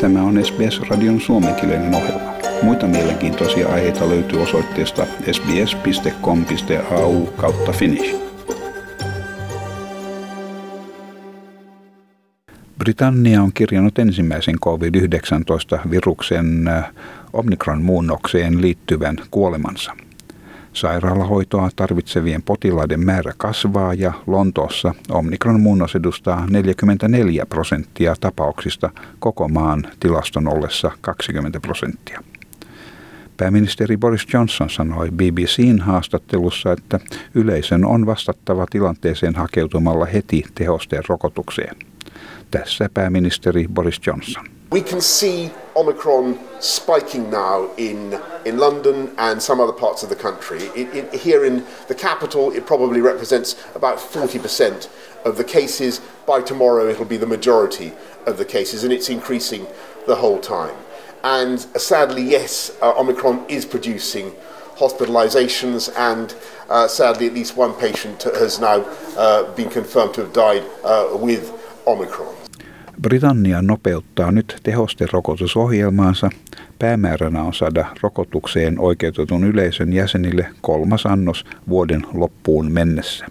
Tämä on SBS-radion suomenkielinen ohjelma. Muita mielenkiintoisia aiheita löytyy osoitteesta sbs.com.au kautta finnish. Britannia on kirjannut ensimmäisen COVID-19-viruksen äh, Omikron-muunnokseen liittyvän kuolemansa – Sairaalahoitoa tarvitsevien potilaiden määrä kasvaa ja Lontoossa Omikron muunnos edustaa 44 prosenttia tapauksista koko maan tilaston ollessa 20 prosenttia. Pääministeri Boris Johnson sanoi BBCn haastattelussa, että yleisön on vastattava tilanteeseen hakeutumalla heti tehosteen rokotukseen. Tässä pääministeri Boris Johnson. We can see Omicron spiking now in, in London and some other parts of the country. It, it, here in the capital, it probably represents about 40% of the cases. By tomorrow, it'll be the majority of the cases, and it's increasing the whole time. And uh, sadly, yes, uh, Omicron is producing hospitalizations, and uh, sadly, at least one patient has now uh, been confirmed to have died uh, with Omicron. Britannia nopeuttaa nyt tehosterokotusohjelmaansa. Päämääränä on saada rokotukseen oikeutetun yleisön jäsenille kolmas annos vuoden loppuun mennessä.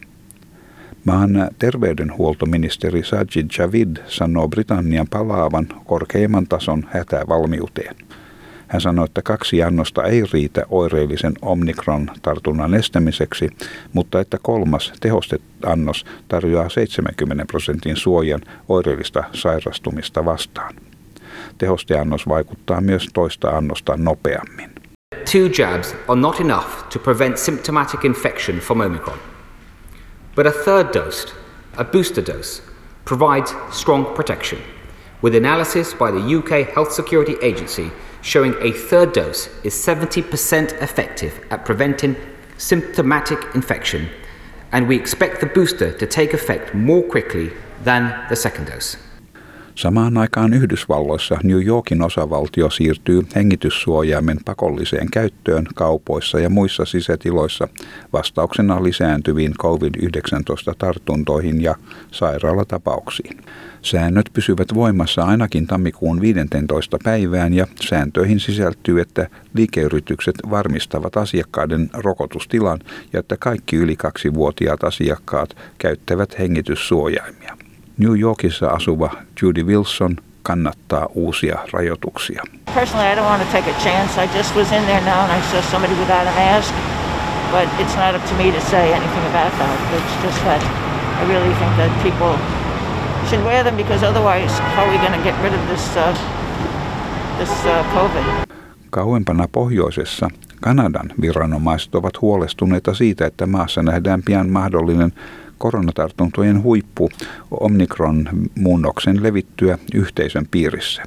Maan terveydenhuoltoministeri Sajid Javid sanoo Britannian palaavan korkeimman tason hätävalmiuteen. Hän sanoi, että kaksi annosta ei riitä oireellisen Omikron-tartunnan estämiseksi, mutta että kolmas tehosteannos tarjoaa 70 prosentin suojan oireellista sairastumista vastaan. Tehosteannos vaikuttaa myös toista annosta nopeammin. Two jabs are not enough to prevent symptomatic infection from Omicron. But a third dose, a booster dose, provides strong protection. With analysis by the UK Health Security Agency showing a third dose is 70% effective at preventing symptomatic infection, and we expect the booster to take effect more quickly than the second dose. Samaan aikaan Yhdysvalloissa New Yorkin osavaltio siirtyy hengityssuojaimen pakolliseen käyttöön kaupoissa ja muissa sisätiloissa vastauksena lisääntyviin COVID-19-tartuntoihin ja sairaalatapauksiin. Säännöt pysyvät voimassa ainakin tammikuun 15. päivään ja sääntöihin sisältyy, että liikeyritykset varmistavat asiakkaiden rokotustilan ja että kaikki yli kaksivuotiaat asiakkaat käyttävät hengityssuojaimia. New Yorkissa asuva Judy Wilson kannattaa uusia rajoituksia. Personally, I don't want to take a chance. I just was in there now and I saw somebody without a mask, but it's not up to me to say anything about that. It's just that I really think that people should wear them because otherwise, how are we going to get rid of this, uh, this uh, COVID? Kauempana pohjoisessa Kanadan viranomaiset ovat huolestuneita siitä, että maassa nähdään pian mahdollinen koronatartuntojen huippu Omikron-muunnoksen levittyä yhteisön piirissä.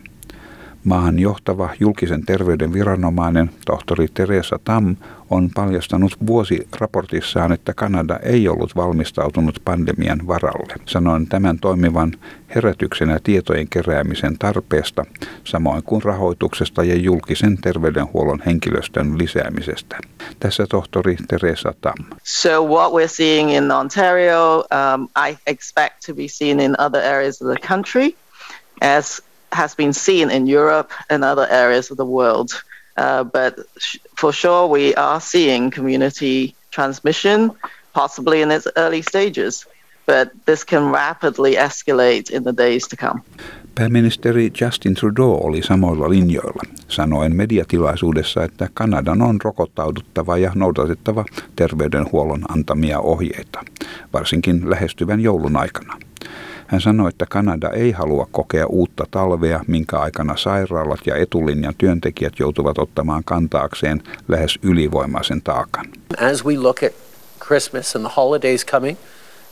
Maahan johtava julkisen terveyden viranomainen tohtori Teresa Tam on paljastanut vuosiraportissaan, että Kanada ei ollut valmistautunut pandemian varalle. Sanoin tämän toimivan herätyksenä tietojen keräämisen tarpeesta, samoin kuin rahoituksesta ja julkisen terveydenhuollon henkilöstön lisäämisestä. Tässä tohtori Teresa Tam. So what we're seeing in Ontario, um, I expect to be seen in other areas of the country as has been seen in Europe and other areas of the world. Uh, but sh- for sure, we are seeing community transmission, possibly in its early stages. But this can rapidly escalate in the days to come. Pääministeri Justin Trudeau oli samoilla linjoilla, sanoen mediatilaisuudessa, että Kanadan on rokottauduttava ja noudatettava terveydenhuollon antamia ohjeita, varsinkin lähestyvän joulun aikana. Hän sanoi, että Kanada ei halua kokea uutta talvea, minkä aikana sairaalat ja etulinjan työntekijät joutuvat ottamaan kantaakseen lähes ylivoimaisen taakan. As we look at Christmas and the holidays coming,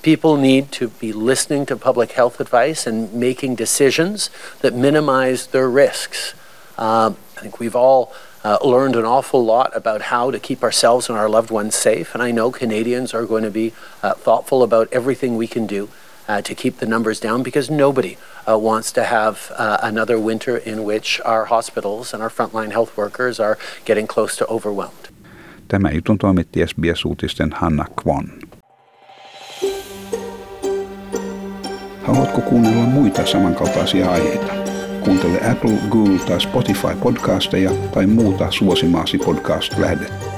people need to be listening to public health advice and making decisions that minimize their risks. Uh, I think we've all uh, learned an awful lot about how to keep ourselves and our loved ones safe, and I know Canadians are going to be uh, thoughtful about everything we can do uh, to keep the numbers down because nobody uh, wants to have uh, another winter in which our hospitals and our frontline health workers are getting close to overwhelmed. Tämä jutun toimitti SBS-uutisten Hanna Kwon. Haluatko kuunnella muita samankaltaisia aiheita? Kuuntele Apple, Google tai Spotify podcasteja tai muuta suosimaasi podcast-lähdettä.